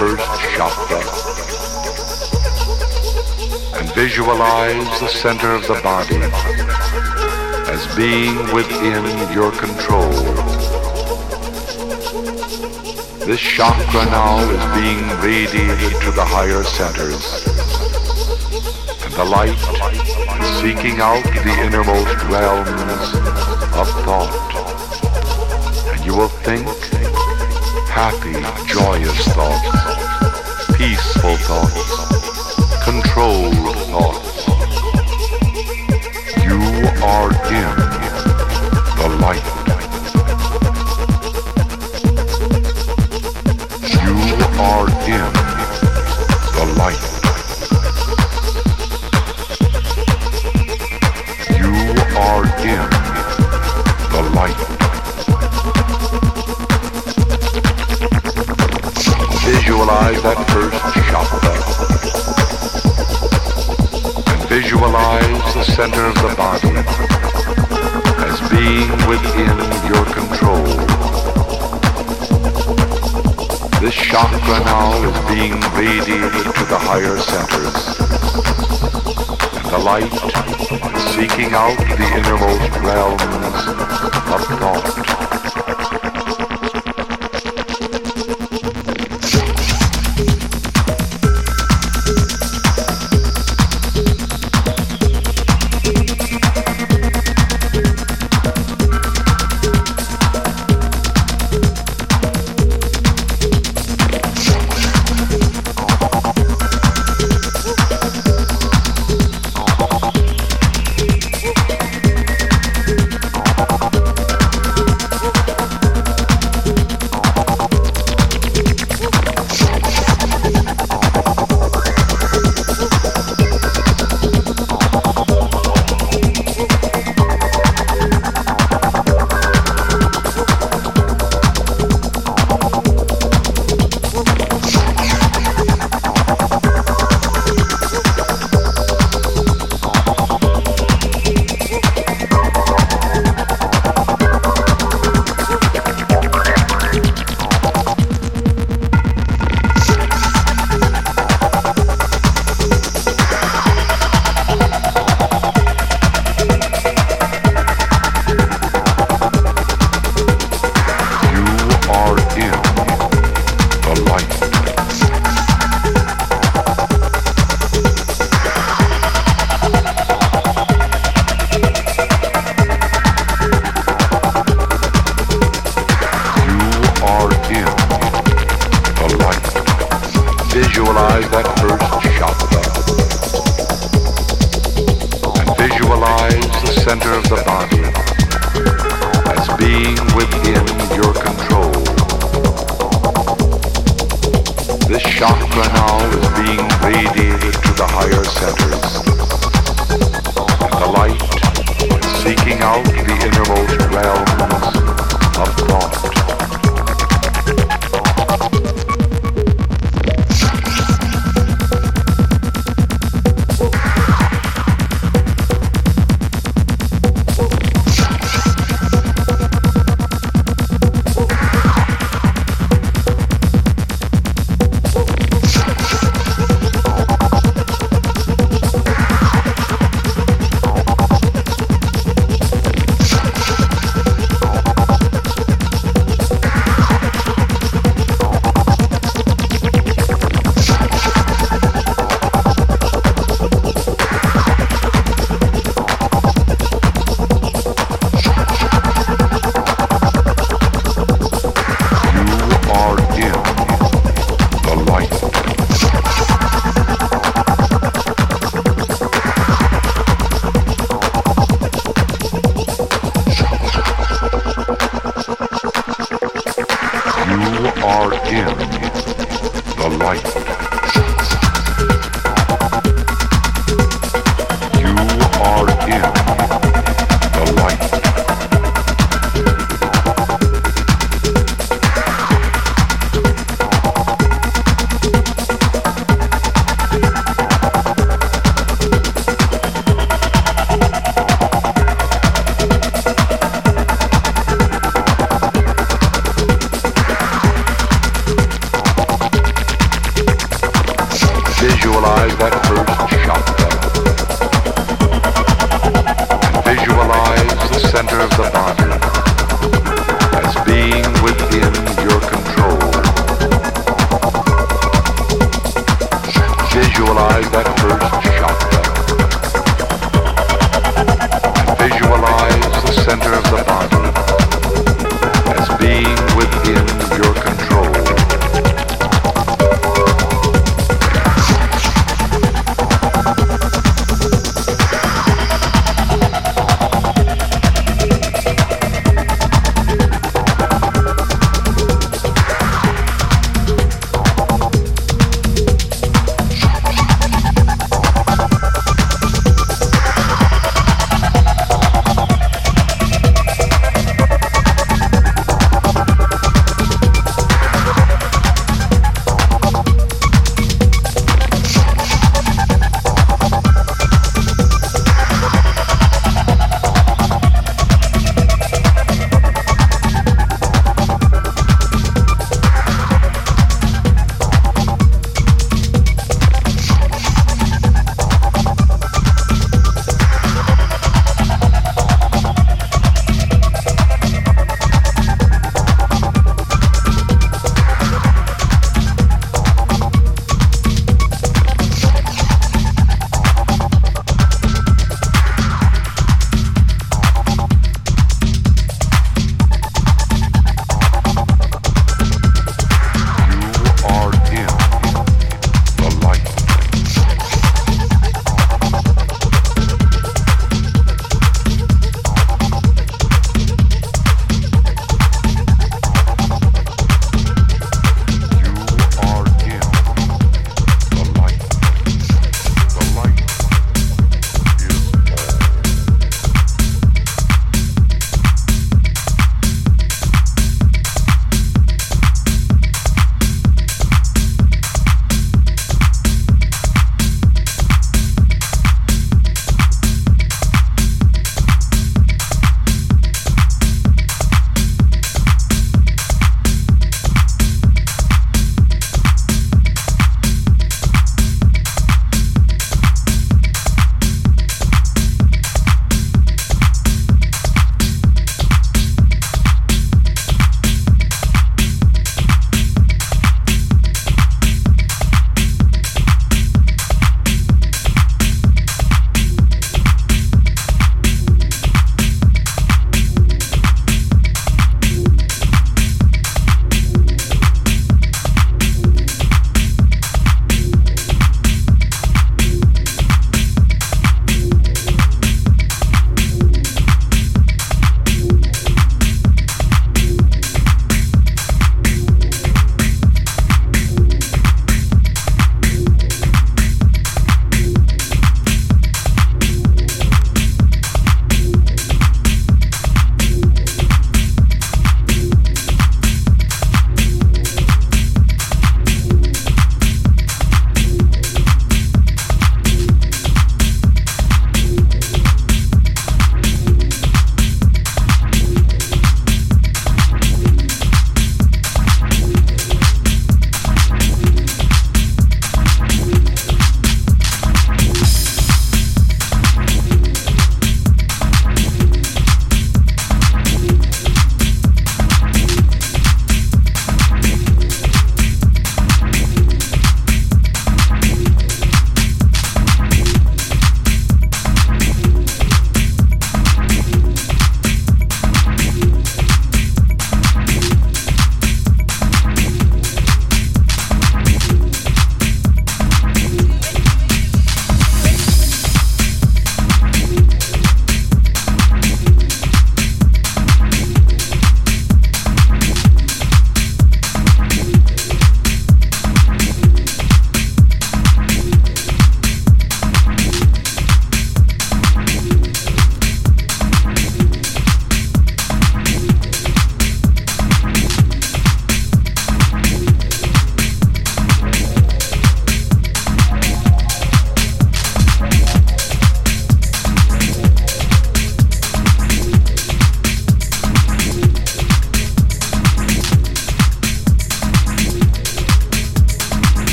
first chakra and visualize the center of the body as being within your control. This chakra now is being radiated to the higher centers and the light seeking out the innermost realms of thought. And you will think happy, joyous thoughts photons, control photons.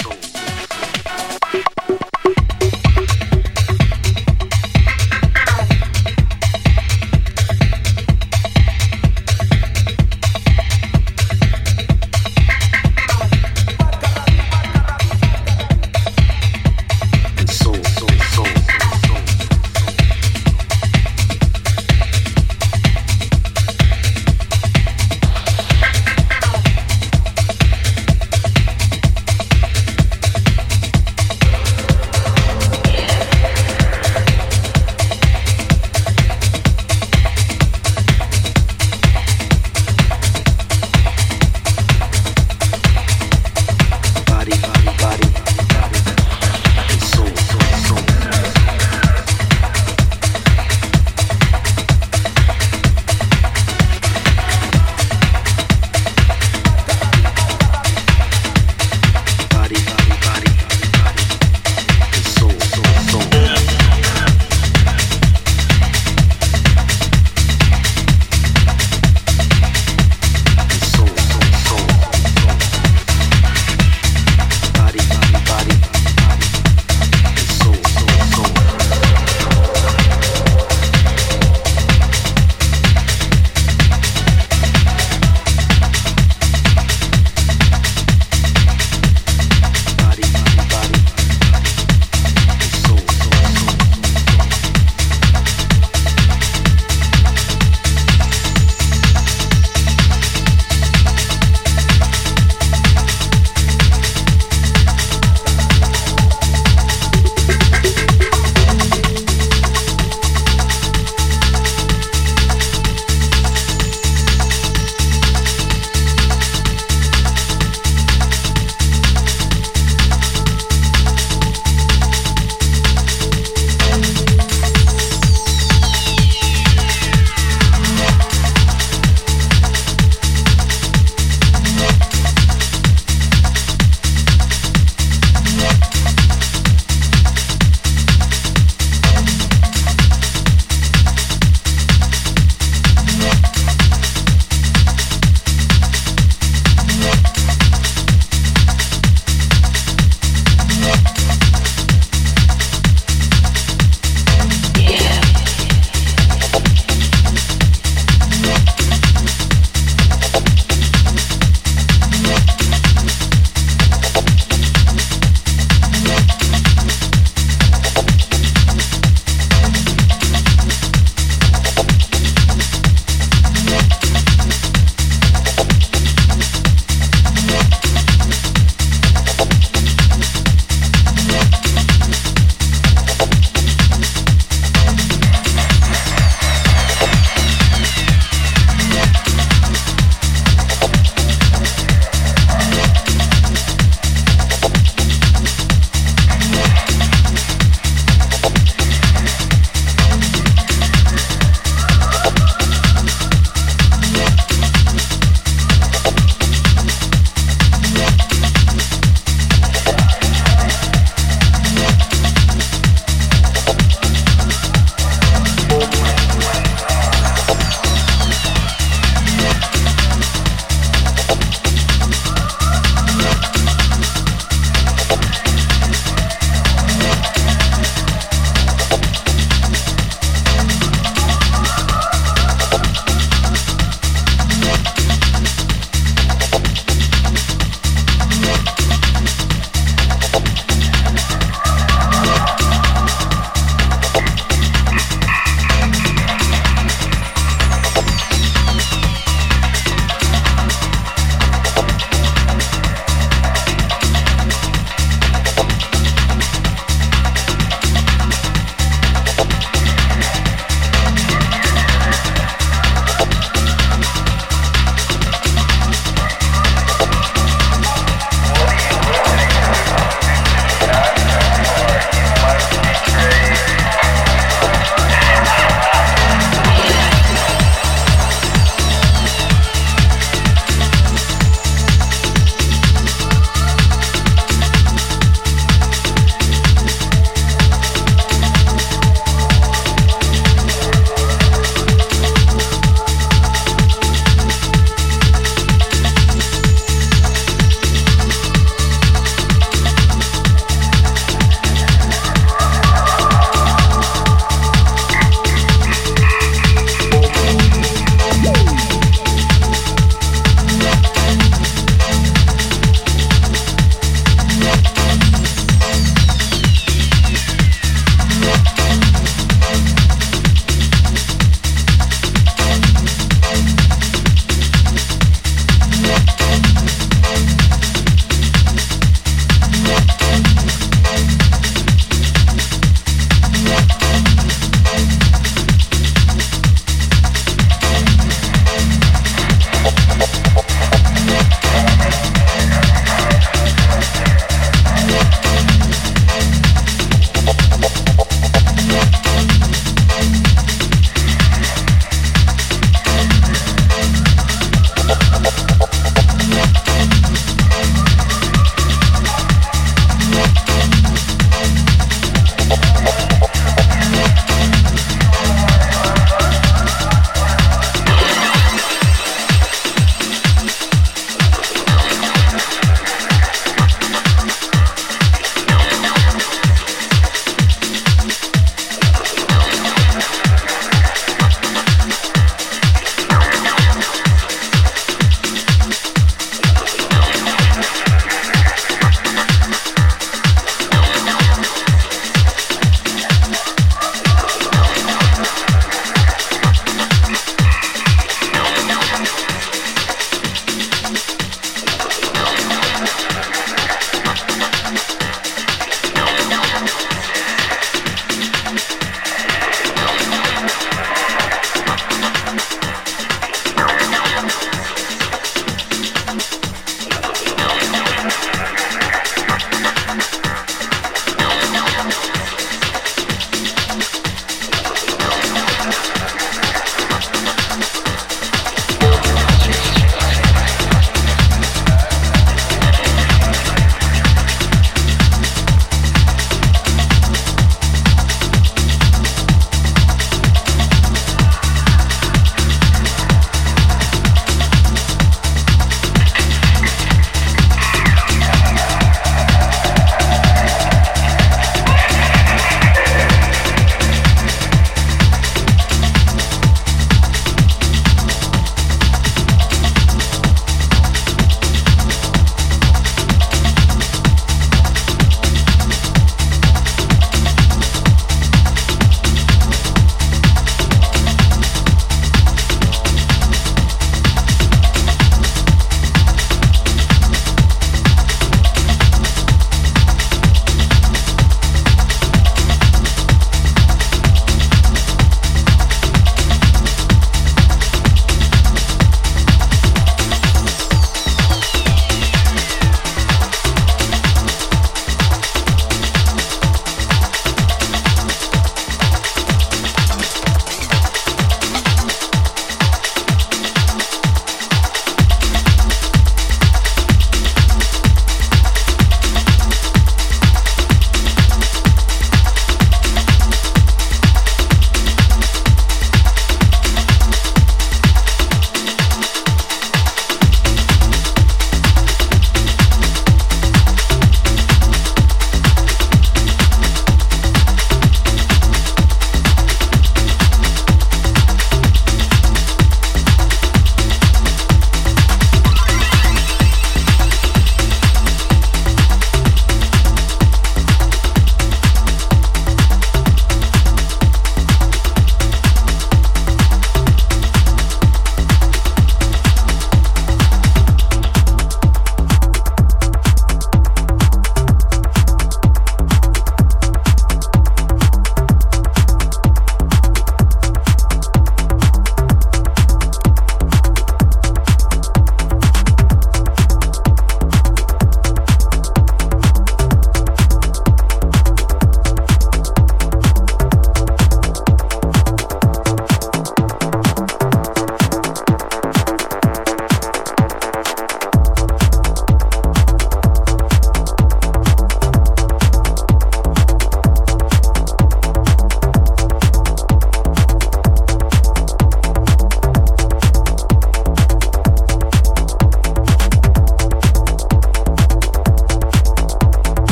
soul.